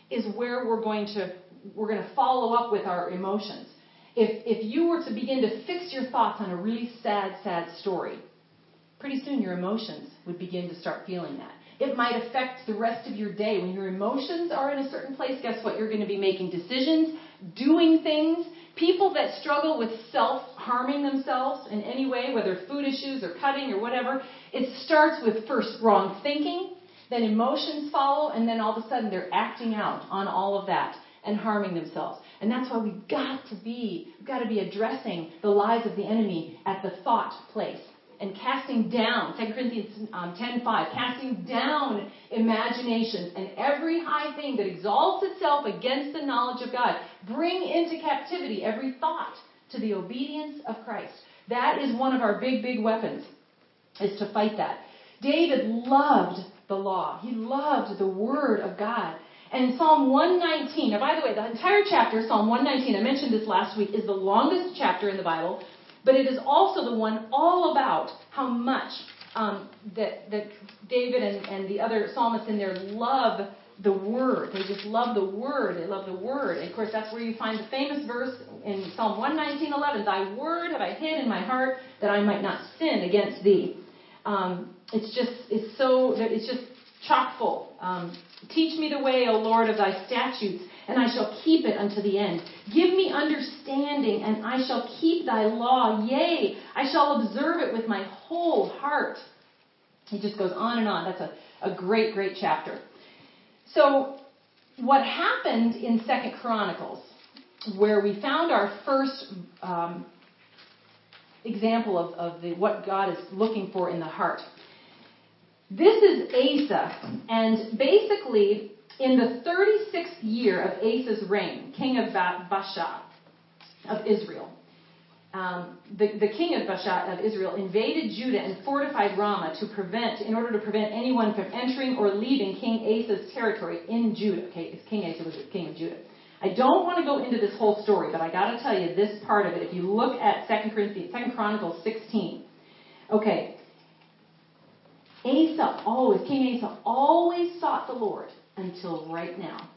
is where we're going to we're going to follow up with our emotions. If, if you were to begin to fix your thoughts on a really sad, sad story, pretty soon your emotions would begin to start feeling that. It might affect the rest of your day. When your emotions are in a certain place, guess what? You're going to be making decisions, doing things. People that struggle with self harming themselves in any way, whether food issues or cutting or whatever, it starts with first wrong thinking, then emotions follow, and then all of a sudden they're acting out on all of that and harming themselves. And that's why we've got to be, we've got to be addressing the lies of the enemy at the thought place and casting down, 2 Corinthians um, 10.5, casting down imaginations and every high thing that exalts itself against the knowledge of God. Bring into captivity every thought to the obedience of Christ. That is one of our big, big weapons, is to fight that. David loved the law. He loved the Word of God. And Psalm 119, now by the way, the entire chapter, Psalm 119, I mentioned this last week, is the longest chapter in the Bible, but it is also the one all about how much um, that, that David and, and the other psalmists in there love the Word. They just love the Word. They love the Word. And of course, that's where you find the famous verse in Psalm 119:11. Thy Word have I hid in my heart that I might not sin against Thee. Um, it's just, it's so, it's just chock full. Um, Teach me the way, O Lord, of thy statutes, and I shall keep it unto the end. Give me understanding, and I shall keep thy law. Yea, I shall observe it with my whole heart. He just goes on and on. That's a, a great, great chapter. So, what happened in Second Chronicles, where we found our first um, example of, of the, what God is looking for in the heart, this is Asa, and basically, in the 36th year of Asa's reign, king of Baasha of Israel, um, the, the king of Baasha of Israel invaded Judah and fortified Ramah to prevent, in order to prevent anyone from entering or leaving King Asa's territory in Judah. Okay, King Asa was the king of Judah. I don't want to go into this whole story, but I got to tell you this part of it. If you look at Second Corinthians, Second Chronicles 16, okay, Asa always, King Asa always sought the Lord until right now.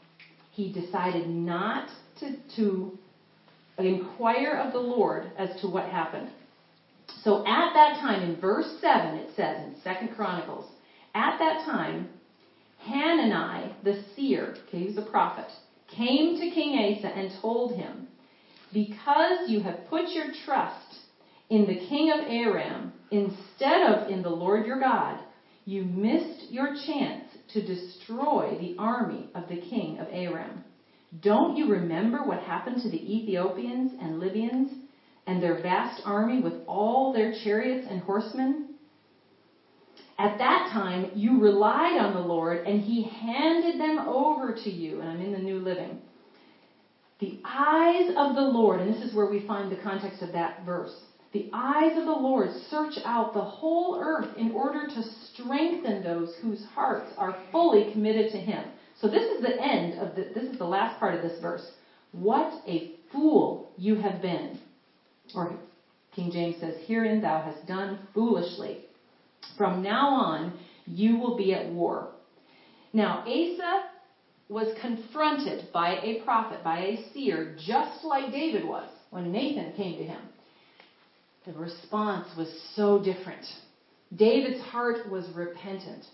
He decided not to, to inquire of the Lord as to what happened. So at that time, in verse 7, it says in Second Chronicles, at that time, Hanani, the seer, okay, he was a prophet, came to King Asa and told him, Because you have put your trust in the king of Aram instead of in the Lord your God, you missed your chance to destroy the army of the king of Aram. Don't you remember what happened to the Ethiopians and Libyans and their vast army with all their chariots and horsemen? At that time, you relied on the Lord, and He handed them over to you. And I'm in the New Living. The eyes of the Lord, and this is where we find the context of that verse. The eyes of the Lord search out the whole earth in order to strengthen those whose hearts are fully committed to Him. So this is the end of the, this is the last part of this verse. What a fool you have been. Or King James says, Herein thou hast done foolishly. From now on, you will be at war. Now, Asa was confronted by a prophet, by a seer, just like David was when Nathan came to him the response was so different. David's heart was repentant.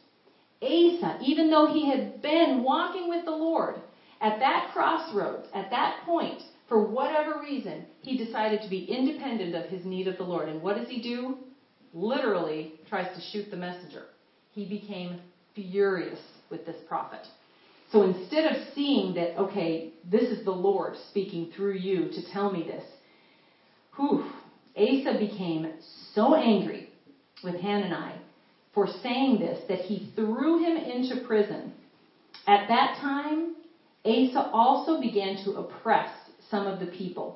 Asa, even though he had been walking with the Lord, at that crossroads, at that point, for whatever reason, he decided to be independent of his need of the Lord. And what does he do? Literally tries to shoot the messenger. He became furious with this prophet. So instead of seeing that, okay, this is the Lord speaking through you to tell me this, whew, Asa became so angry with Hanani for saying this that he threw him into prison. At that time, Asa also began to oppress some of the people.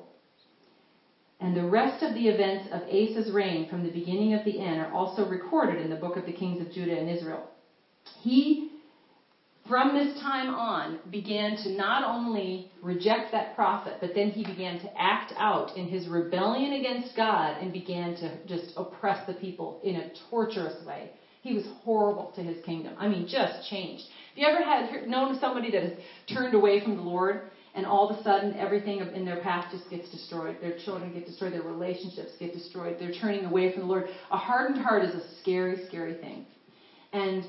And the rest of the events of Asa's reign from the beginning of the end are also recorded in the book of the kings of Judah and Israel. He from this time on, began to not only reject that prophet, but then he began to act out in his rebellion against God and began to just oppress the people in a torturous way. He was horrible to his kingdom. I mean, just changed. Have you ever had known somebody that has turned away from the Lord and all of a sudden everything in their path just gets destroyed? Their children get destroyed, their relationships get destroyed, they're turning away from the Lord. A hardened heart is a scary, scary thing. And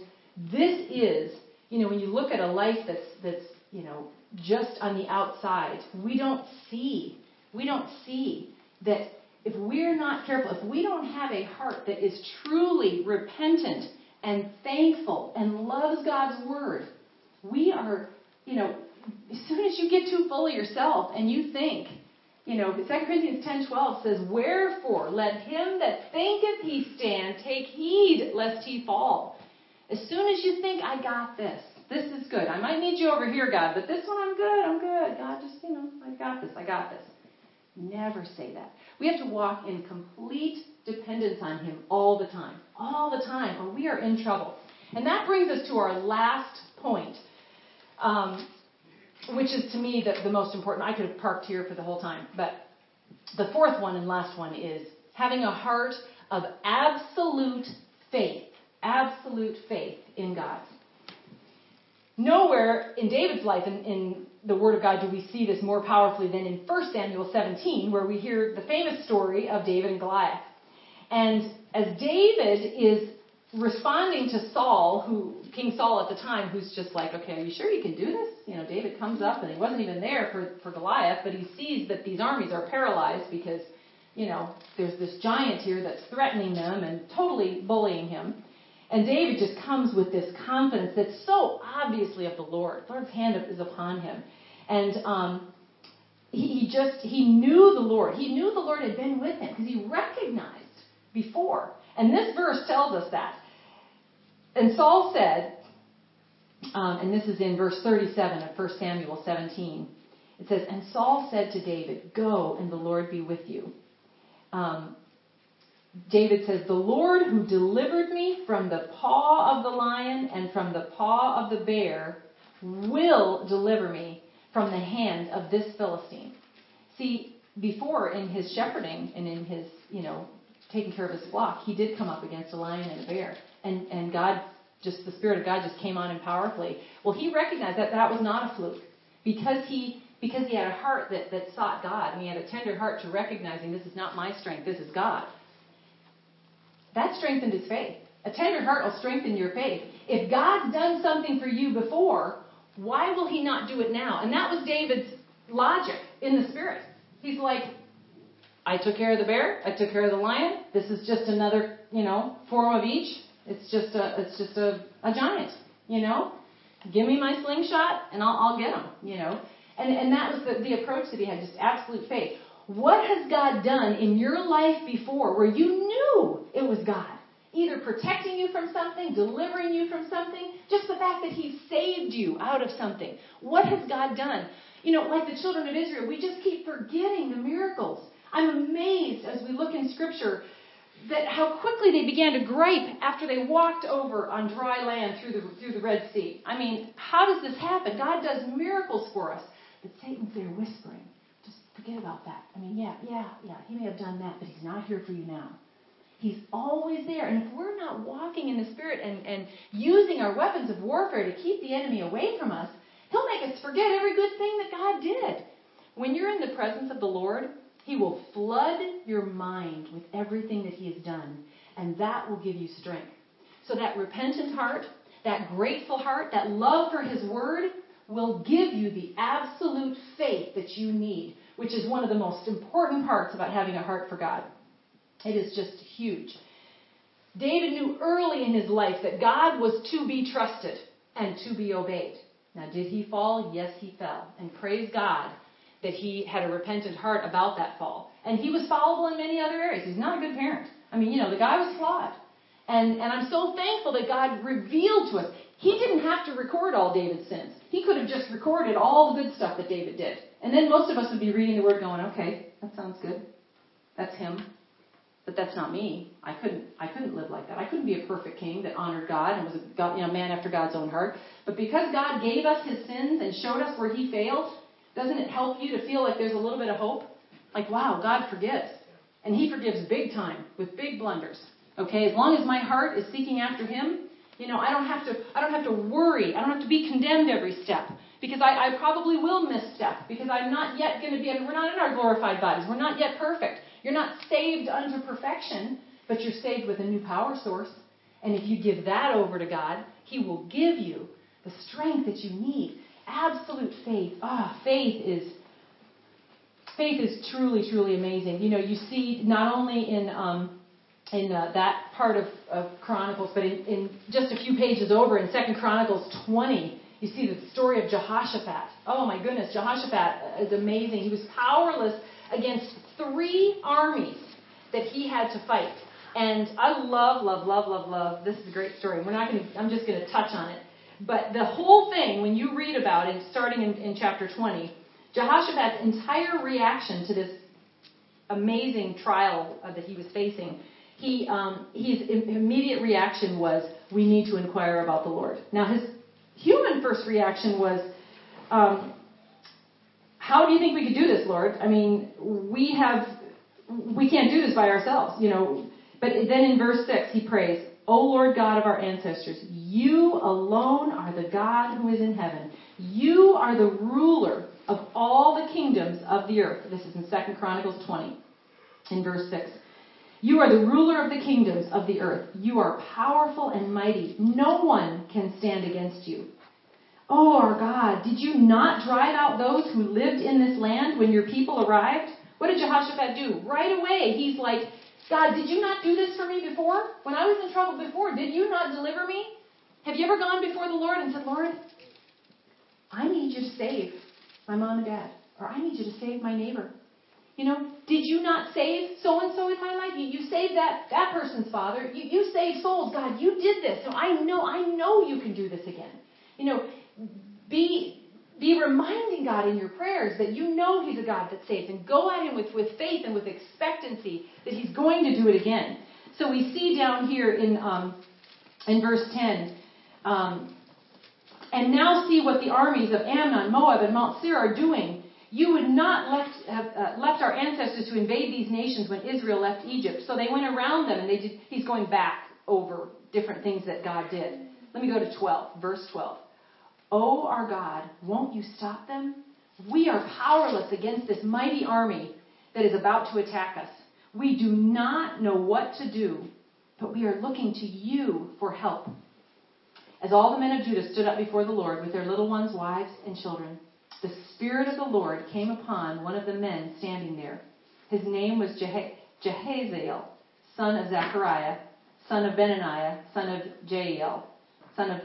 this is you know, when you look at a life that's that's you know just on the outside, we don't see we don't see that if we're not careful, if we don't have a heart that is truly repentant and thankful and loves God's word, we are, you know, as soon as you get too full of yourself and you think, you know, 2 Corinthians 10:12 says, "Wherefore let him that thinketh he stand take heed lest he fall." As soon as you think, "I got this. This is good. I might need you over here, God, but this one I'm good. I'm good. God, just, you know, I got this. I got this." Never say that. We have to walk in complete dependence on him all the time. All the time, or we are in trouble. And that brings us to our last point. Um, which is to me the, the most important. I could have parked here for the whole time, but the fourth one and last one is having a heart of absolute faith. Absolute faith in God. Nowhere in David's life in, in, the Word of God do we see this more powerfully than in 1 Samuel 17, where we hear the famous story of David and Goliath. And as David is responding to Saul, who King Saul at the time, who's just like, okay, are you sure you can do this? You know, David comes up and he wasn't even there for, for Goliath, but he sees that these armies are paralyzed because, you know, there's this giant here that's threatening them and totally bullying him. And David just comes with this confidence that's so obviously of the Lord. The Lord's hand is upon him. And um, he, he just, he knew the Lord. He knew the Lord had been with him because he recognized before. And this verse tells us that. And Saul said, um, and this is in verse 37 of 1 Samuel 17. It says, And Saul said to David, Go, and the Lord be with you. Um, David says, The Lord who delivered me from the paw of the lion and from the paw of the bear will deliver me from the hand of this Philistine. See, before in his shepherding and in his, you know, taking care of his flock, he did come up against a lion and a bear. And, and God, just the Spirit of God just came on him powerfully. Well, he recognized that that was not a fluke. Because he, because he had a heart that, that sought God, and he had a tender heart to recognizing this is not my strength, this is God. That strengthened his faith. A tender heart will strengthen your faith. If God's done something for you before, why will he not do it now? And that was David's logic in the spirit. He's like, I took care of the bear. I took care of the lion. This is just another, you know, form of each. It's just a, it's just a, a giant, you know. Give me my slingshot and I'll, I'll get him, you know. And, and that was the, the approach that he had, just absolute faith. What has God done in your life before where you knew it was God? Either protecting you from something, delivering you from something, just the fact that He saved you out of something. What has God done? You know, like the children of Israel, we just keep forgetting the miracles. I'm amazed as we look in Scripture that how quickly they began to gripe after they walked over on dry land through the through the Red Sea. I mean, how does this happen? God does miracles for us, but Satan's there whispering. Forget about that. I mean, yeah, yeah, yeah. He may have done that, but he's not here for you now. He's always there. And if we're not walking in the Spirit and, and using our weapons of warfare to keep the enemy away from us, he'll make us forget every good thing that God did. When you're in the presence of the Lord, he will flood your mind with everything that He has done, and that will give you strength. So that repentant heart, that grateful heart, that love for His Word will give you the absolute faith that you need, which is one of the most important parts about having a heart for God. It is just huge. David knew early in his life that God was to be trusted and to be obeyed. Now, did he fall? Yes, he fell. And praise God that he had a repentant heart about that fall. And he was fallible in many other areas. He's not a good parent. I mean, you know, the guy was flawed. And, and I'm so thankful that God revealed to us. He didn't have to record all David's sins. He could have just recorded all the good stuff that David did. And then most of us would be reading the word going, okay, that sounds good. That's him. But that's not me. I couldn't I couldn't live like that. I couldn't be a perfect king that honored God and was a God, you know, man after God's own heart. But because God gave us his sins and showed us where he failed, doesn't it help you to feel like there's a little bit of hope? Like, wow, God forgives. And He forgives big time with big blunders. Okay, as long as my heart is seeking after Him, you know, I don't have to I don't have to worry. I don't have to be condemned every step. Because I, I probably will misstep. Because I'm not yet going to be, we're not in our glorified bodies. We're not yet perfect. You're not saved unto perfection, but you're saved with a new power source. And if you give that over to God, He will give you the strength that you need absolute faith. Ah, faith is faith is truly, truly amazing. You know, you see not only in um, in uh, that part of, of Chronicles, but in, in just a few pages over in Second Chronicles 20, you see the story of Jehoshaphat. Oh my goodness, Jehoshaphat is amazing. He was powerless against three armies that he had to fight. And I love, love, love, love, love. This is a great story. We're not going. I'm just going to touch on it. But the whole thing, when you read about it, starting in, in chapter 20, Jehoshaphat's entire reaction to this amazing trial uh, that he was facing, he, um, his immediate reaction was, "We need to inquire about the Lord." Now, his human first reaction was, um, "How do you think we could do this, Lord? I mean, we have, we can't do this by ourselves, you know." But then in verse 6, he prays, O Lord God of our ancestors, you alone are the God who is in heaven. You are the ruler of all the kingdoms of the earth. This is in 2 Chronicles 20, in verse 6. You are the ruler of the kingdoms of the earth. You are powerful and mighty. No one can stand against you. Oh, our God, did you not drive out those who lived in this land when your people arrived? What did Jehoshaphat do? Right away, he's like, God, did you not do this for me before? When I was in trouble before, did you not deliver me? Have you ever gone before the Lord and said, Lord, I need you to save my mom and dad, or I need you to save my neighbor? You know, did you not save so and so in my life? You, you saved that that person's father. You, you saved souls. God, you did this. So I know I know you can do this again. You know, be be reminding God in your prayers that you know He's a God that saves and go at Him with, with faith and with expectancy that He's going to do it again. So we see down here in, um, in verse 10, um, and now see what the armies of Ammon, Moab, and Mount Seir are doing. You would not left, have uh, left our ancestors to invade these nations when Israel left Egypt. So they went around them, and they did, he's going back over different things that God did. Let me go to 12, verse 12. Oh, our God, won't you stop them? We are powerless against this mighty army that is about to attack us. We do not know what to do, but we are looking to you for help. As all the men of Judah stood up before the Lord with their little ones, wives, and children, the Spirit of the Lord came upon one of the men standing there. His name was Jehaziel, son of Zechariah, son of Benaniah, son of Jael, son of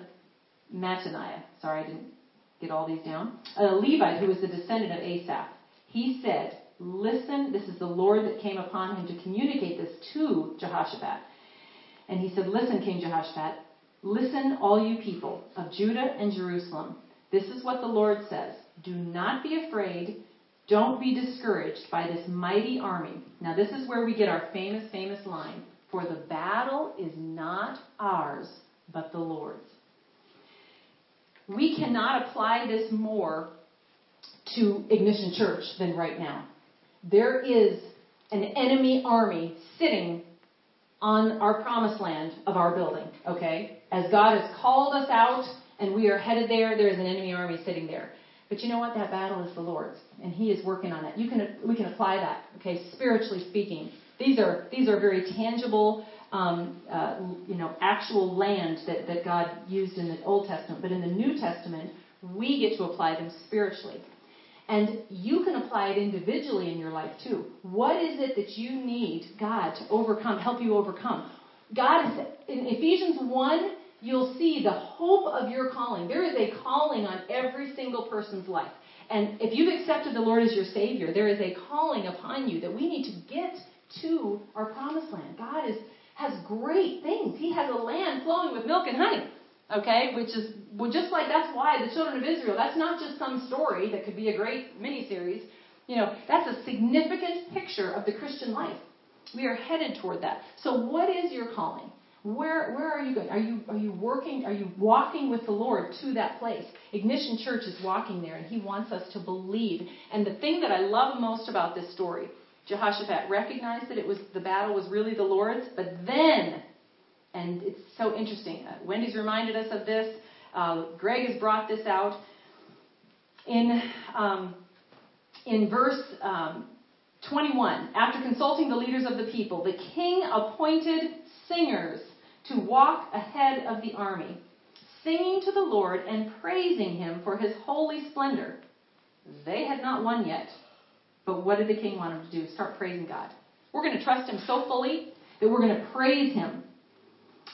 Mattaniah. Sorry, I didn't get all these down. A Levite who was the descendant of Asaph. He said, Listen, this is the Lord that came upon him to communicate this to Jehoshaphat. And he said, Listen, King Jehoshaphat, listen, all you people of Judah and Jerusalem. This is what the Lord says Do not be afraid. Don't be discouraged by this mighty army. Now, this is where we get our famous, famous line For the battle is not ours, but the Lord's we cannot apply this more to Ignition Church than right now. There is an enemy army sitting on our promised land of our building, okay? As God has called us out and we are headed there, there is an enemy army sitting there. But you know what? That battle is the Lord's, and He is working on it. You can we can apply that, okay? Spiritually speaking, these are these are very tangible um, uh, you know, actual land that, that God used in the Old Testament. But in the New Testament, we get to apply them spiritually. And you can apply it individually in your life too. What is it that you need God to overcome, help you overcome? God is, in Ephesians 1, you'll see the hope of your calling. There is a calling on every single person's life. And if you've accepted the Lord as your Savior, there is a calling upon you that we need to get to our promised land. God is has great things. He has a land flowing with milk and honey. Okay, which is well, just like that's why the children of Israel. That's not just some story that could be a great miniseries. You know, that's a significant picture of the Christian life. We are headed toward that. So, what is your calling? Where where are you going? Are you are you working? Are you walking with the Lord to that place? Ignition Church is walking there, and He wants us to believe. And the thing that I love most about this story Jehoshaphat recognized that it was the battle was really the Lord's, but then, and it's so interesting. Uh, Wendy's reminded us of this. Uh, Greg has brought this out in um, in verse um, 21. After consulting the leaders of the people, the king appointed singers to walk ahead of the army, singing to the Lord and praising Him for His holy splendor. They had not won yet but what did the king want him to do? Start praising God. We're going to trust him so fully that we're going to praise him.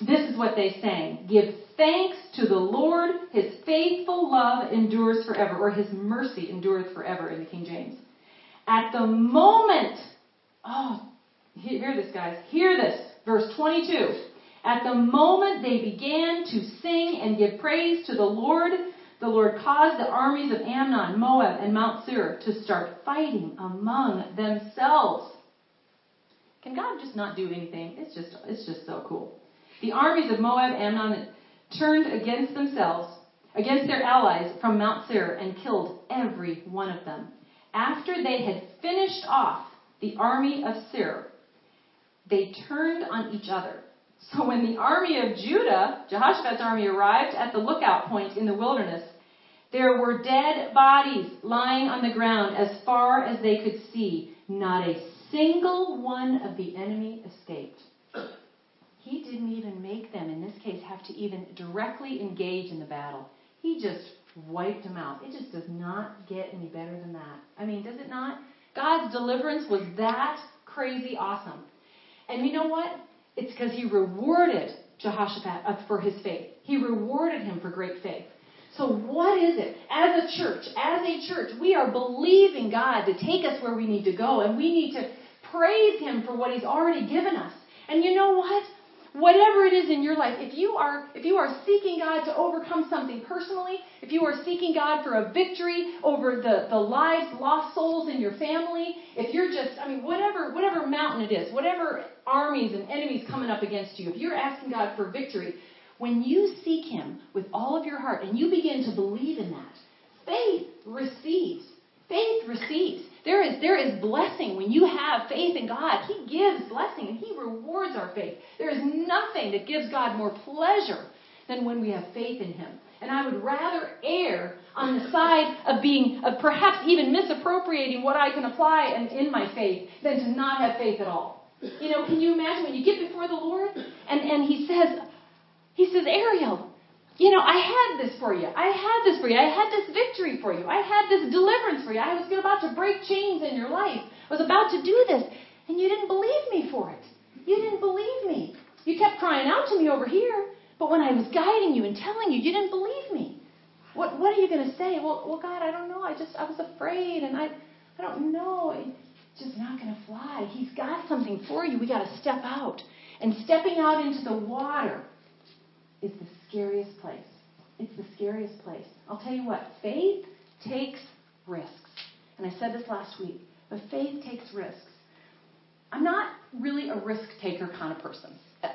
This is what they sang. Give thanks to the Lord. His faithful love endures forever, or his mercy endureth forever in the King James. At the moment, oh, hear this, guys. Hear this. Verse 22. At the moment they began to sing and give praise to the Lord, the Lord caused the armies of Ammon, Moab, and Mount Seir to start fighting among themselves. Can God just not do anything? It's just, it's just so cool. The armies of Moab, Ammon, turned against themselves, against their allies from Mount Seir, and killed every one of them. After they had finished off the army of Seir, they turned on each other. So when the army of Judah, Jehoshaphat's army, arrived at the lookout point in the wilderness, there were dead bodies lying on the ground as far as they could see. Not a single one of the enemy escaped. He didn't even make them, in this case, have to even directly engage in the battle. He just wiped them out. It just does not get any better than that. I mean, does it not? God's deliverance was that crazy awesome. And you know what? It's because he rewarded Jehoshaphat uh, for his faith. He rewarded him for great faith. So, what is it? As a church, as a church, we are believing God to take us where we need to go, and we need to praise Him for what He's already given us. And you know what? whatever it is in your life, if you are if you are seeking God to overcome something personally, if you are seeking God for a victory over the, the lives, lost souls in your family, if you're just I mean whatever whatever mountain it is, whatever armies and enemies coming up against you, if you're asking God for victory, when you seek him with all of your heart and you begin to believe in that, faith receives. Faith receives. There is, there is blessing when you have faith in God. He gives blessing and He rewards our faith. There is nothing that gives God more pleasure than when we have faith in Him. And I would rather err on the side of being, of perhaps even misappropriating what I can apply in, in my faith than to not have faith at all. You know, can you imagine when you get before the Lord and, and He says, He says, Ariel, you know, I had this for you. I had this for you. I had this victory for you. I had this deliverance for you. I was about to break chains in your life. I was about to do this. And you didn't believe me for it. You didn't believe me. You kept crying out to me over here. But when I was guiding you and telling you, you didn't believe me. What, what are you going to say? Well, well, God, I don't know. I just, I was afraid and I, I don't know. Just not going to fly. He's got something for you. We got to step out. And stepping out into the water is the scariest place. It's the scariest place. I'll tell you what, faith takes risks. And I said this last week, but faith takes risks. I'm not really a risk taker kind of person.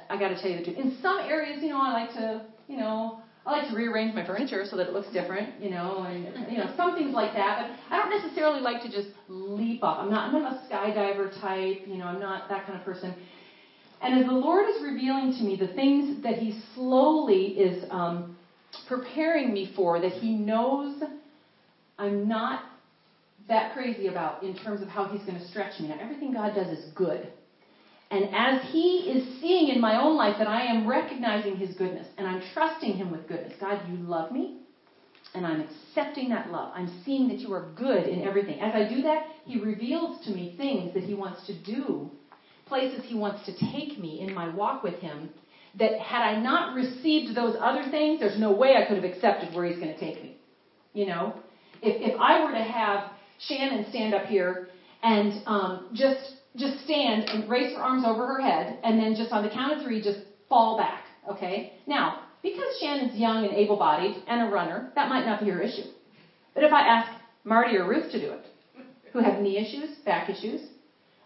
I got to tell you the truth. In some areas, you know, I like to, you know, I like to rearrange my furniture so that it looks different, you know, and you know, some things like that. But I don't necessarily like to just leap up. I'm not. I'm not a skydiver type. You know, I'm not that kind of person. And as the Lord is revealing to me the things that He slowly is um, preparing me for, that He knows I'm not that crazy about in terms of how He's going to stretch me. Now, everything God does is good. And as He is seeing in my own life that I am recognizing His goodness and I'm trusting Him with goodness, God, you love me, and I'm accepting that love. I'm seeing that you are good in everything. As I do that, He reveals to me things that He wants to do places He wants to take me in my walk with Him that had I not received those other things, there's no way I could have accepted where He's going to take me. You know? If, if I were to have Shannon stand up here and um, just just stand and raise her arms over her head, and then just on the count of three, just fall back. Okay? Now, because Shannon's young and able bodied and a runner, that might not be her issue. But if I ask Marty or Ruth to do it, who have knee issues, back issues,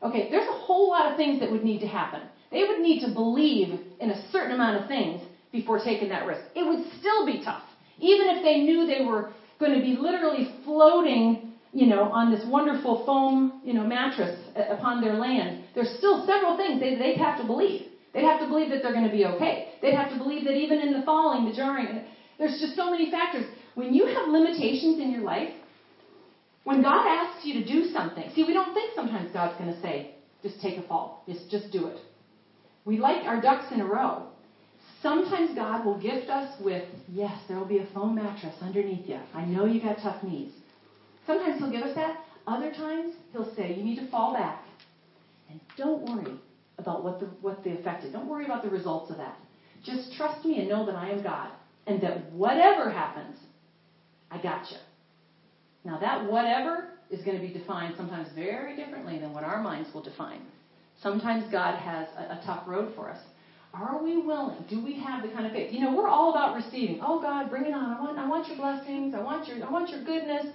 Okay, there's a whole lot of things that would need to happen. They would need to believe in a certain amount of things before taking that risk. It would still be tough. Even if they knew they were going to be literally floating, you know, on this wonderful foam, you know, mattress upon their land, there's still several things they, they'd have to believe. They'd have to believe that they're going to be okay. They'd have to believe that even in the falling, the jarring, there's just so many factors. When you have limitations in your life, when God asks you to do something, see, we don't think sometimes God's going to say, just take a fall, just, just do it. We like our ducks in a row. Sometimes God will gift us with, yes, there will be a foam mattress underneath you. I know you got tough knees. Sometimes He'll give us that. Other times He'll say, you need to fall back. And don't worry, about what the, what the effect is. Don't worry about the results of that. Just trust me and know that I am God and that whatever happens, I got you. Now, that whatever is going to be defined sometimes very differently than what our minds will define. Sometimes God has a, a tough road for us. Are we willing? Do we have the kind of faith? You know, we're all about receiving. Oh God, bring it on. I want I want your blessings. I want your I want your goodness.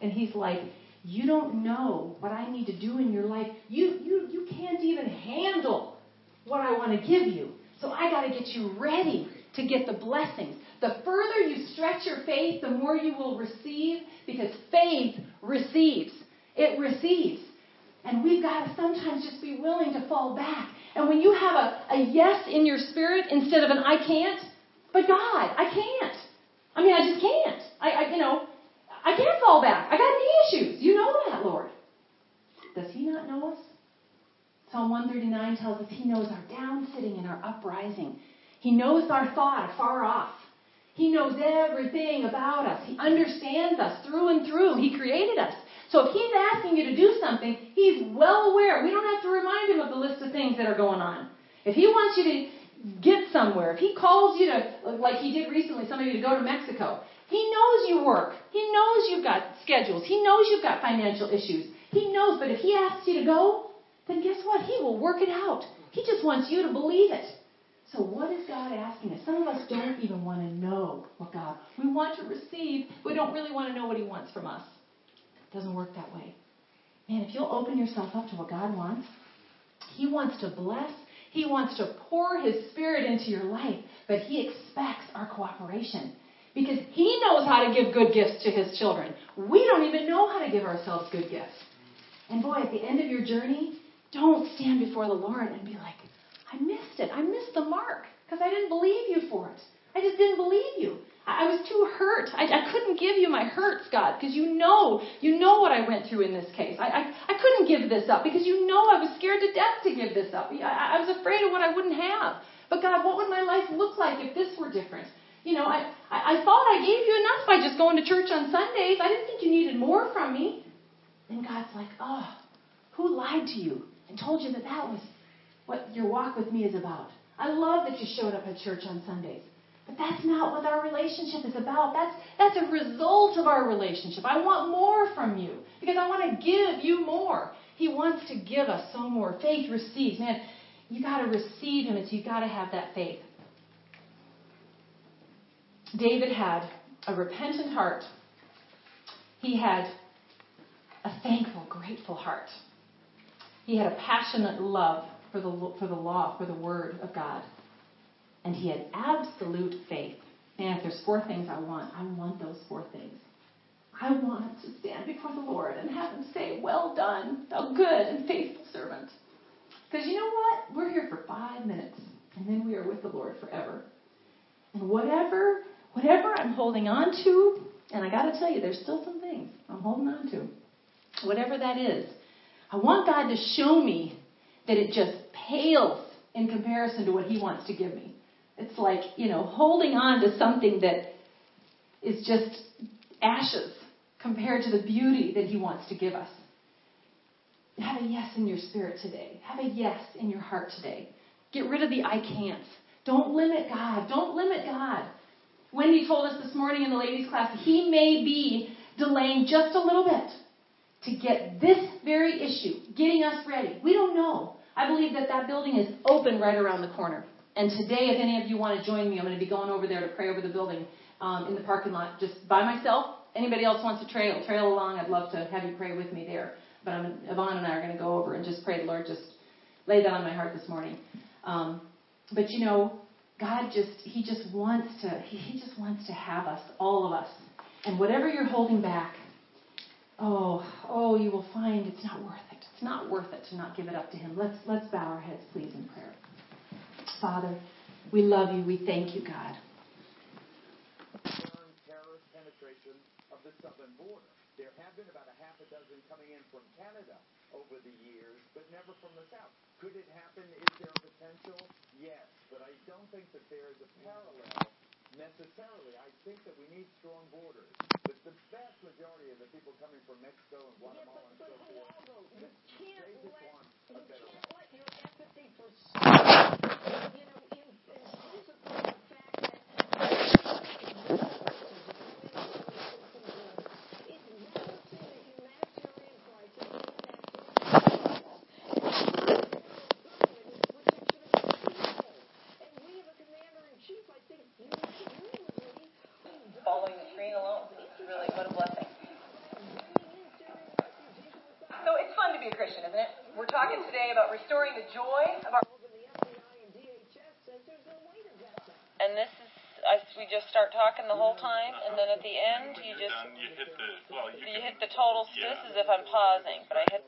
And he's like, You don't know what I need to do in your life. You you you can't even handle what I want to give you. So I got to get you ready to get the blessings. The further you stretch your faith, the more you will receive because faith receives. It receives. And we've got to sometimes just be willing to fall back. And when you have a, a yes in your spirit instead of an I can't, but God, I can't. I mean, I just can't. I, I you know, I can't fall back. I got knee issues. You know that, Lord. Does He not know us? Psalm 139 tells us He knows our down sitting and our uprising. He knows our thought afar off. He knows everything about us. He understands us through and through. He created us. So if he's asking you to do something, he's well aware. We don't have to remind him of the list of things that are going on. If he wants you to get somewhere, if he calls you to, like he did recently, some of you to go to Mexico, he knows you work. He knows you've got schedules. He knows you've got financial issues. He knows, but if he asks you to go, then guess what? He will work it out. He just wants you to believe it. So what is God asking us? Some of us don't even want to know what God. We want to receive, we don't really want to know what He wants from us. It doesn't work that way. Man, if you'll open yourself up to what God wants, He wants to bless. He wants to pour His Spirit into your life, but He expects our cooperation because He knows how to give good gifts to His children. We don't even know how to give ourselves good gifts. And boy, at the end of your journey, don't stand before the Lord and be like, I missed it. I missed the mark because I didn't believe you for it. I just didn't believe you. I was too hurt. I, I couldn't give you my hurts, God, because you know, you know what I went through in this case. I, I, I couldn't give this up because you know I was scared to death to give this up. I, I was afraid of what I wouldn't have. But God, what would my life look like if this were different? You know, I, I, I thought I gave you enough by just going to church on Sundays. I didn't think you needed more from me. And God's like, oh, who lied to you and told you that that was what your walk with me is about? I love that you showed up at church on Sundays. But that's not what our relationship is about. That's, that's a result of our relationship. I want more from you because I want to give you more. He wants to give us so more. Faith receives. Man, you got to receive Him, and so you got to have that faith. David had a repentant heart. He had a thankful, grateful heart. He had a passionate love for the, for the law, for the Word of God. And he had absolute faith. Man, if there's four things I want, I want those four things. I want to stand before the Lord and have him say, Well done, thou good and faithful servant. Because you know what? We're here for five minutes, and then we are with the Lord forever. And whatever, whatever I'm holding on to, and I got to tell you, there's still some things I'm holding on to. Whatever that is, I want God to show me that it just pales in comparison to what He wants to give me. It's like, you know, holding on to something that is just ashes compared to the beauty that He wants to give us. Have a yes in your spirit today. Have a yes in your heart today. Get rid of the I can'ts. Don't limit God. Don't limit God. Wendy told us this morning in the ladies' class He may be delaying just a little bit to get this very issue, getting us ready. We don't know. I believe that that building is open right around the corner. And today, if any of you want to join me, I'm going to be going over there to pray over the building um, in the parking lot just by myself. Anybody else wants to trail, trail along, I'd love to have you pray with me there. But I'm, Yvonne and I are going to go over and just pray. The Lord just laid that on my heart this morning. Um, but you know, God just, He just wants to, He just wants to have us, all of us. And whatever you're holding back, oh, oh, you will find it's not worth it. It's not worth it to not give it up to Him. Let's, let's bow our heads, please, in prayer. Father, we love you. We thank you, God. Terrorist penetration of the southern border. There have been about a half a dozen coming in from Canada over the years, but never from the south. Could it happen? Is there a potential? Yes, but I don't think that there is a parallel necessarily. I think that we need strong borders. But the vast majority of the people coming from Mexico and Guatemala yeah, but, and so forth, You can't they just let want a you better can't life. let your empathy for you know in, impose upon the fact that it's balancing the humanitarian crisis in that and we have a commander in chief, I think you would agree with me, who following the screen alone. It's really what a blessing. bringing in Syrian refugees who are So it's fun to be a Christian, isn't it? We're talking today about restoring the joy of our. and the FBI and DHS says there's no way to vet them. And this is, I, we just start talking the whole time, and then at the end, you just, done, you hit the well. You, you hit the total. Yeah. This is if I'm pausing, but I hit.